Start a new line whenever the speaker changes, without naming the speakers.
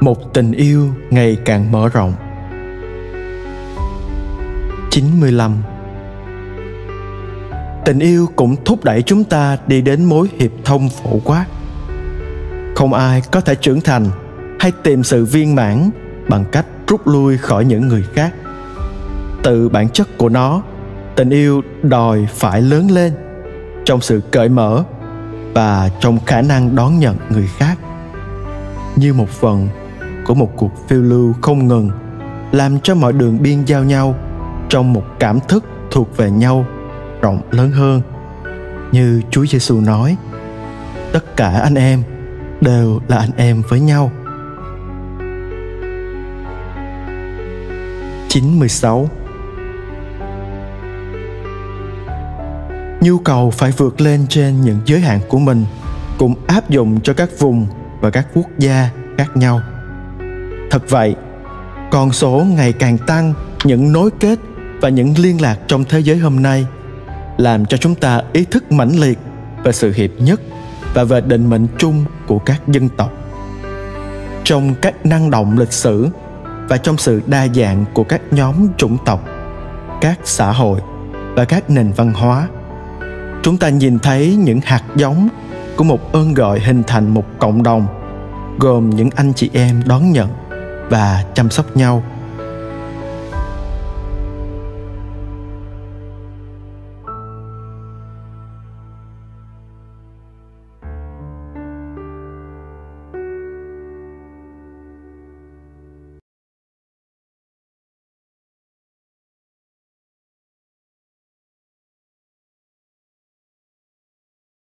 một tình yêu ngày càng mở rộng 95 Tình yêu cũng thúc đẩy chúng ta đi đến mối hiệp thông phổ quát. Không ai có thể trưởng thành hay tìm sự viên mãn bằng cách rút lui khỏi những người khác. Từ bản chất của nó, tình yêu đòi phải lớn lên trong sự cởi mở và trong khả năng đón nhận người khác như một phần của một cuộc phiêu lưu không ngừng, làm cho mọi đường biên giao nhau trong một cảm thức thuộc về nhau rộng lớn hơn. Như Chúa Giêsu nói, tất cả anh em đều là anh em với nhau. 96 Nhu cầu phải vượt lên trên những giới hạn của mình, cũng áp dụng cho các vùng và các quốc gia khác nhau. Thật vậy, con số ngày càng tăng những nối kết và những liên lạc trong thế giới hôm nay làm cho chúng ta ý thức mãnh liệt về sự hiệp nhất và về định mệnh chung của các dân tộc. Trong các năng động lịch sử và trong sự đa dạng của các nhóm chủng tộc các xã hội và các nền văn hóa chúng ta nhìn thấy những hạt giống của một ơn gọi hình thành một cộng đồng gồm những anh chị em đón nhận và chăm sóc nhau.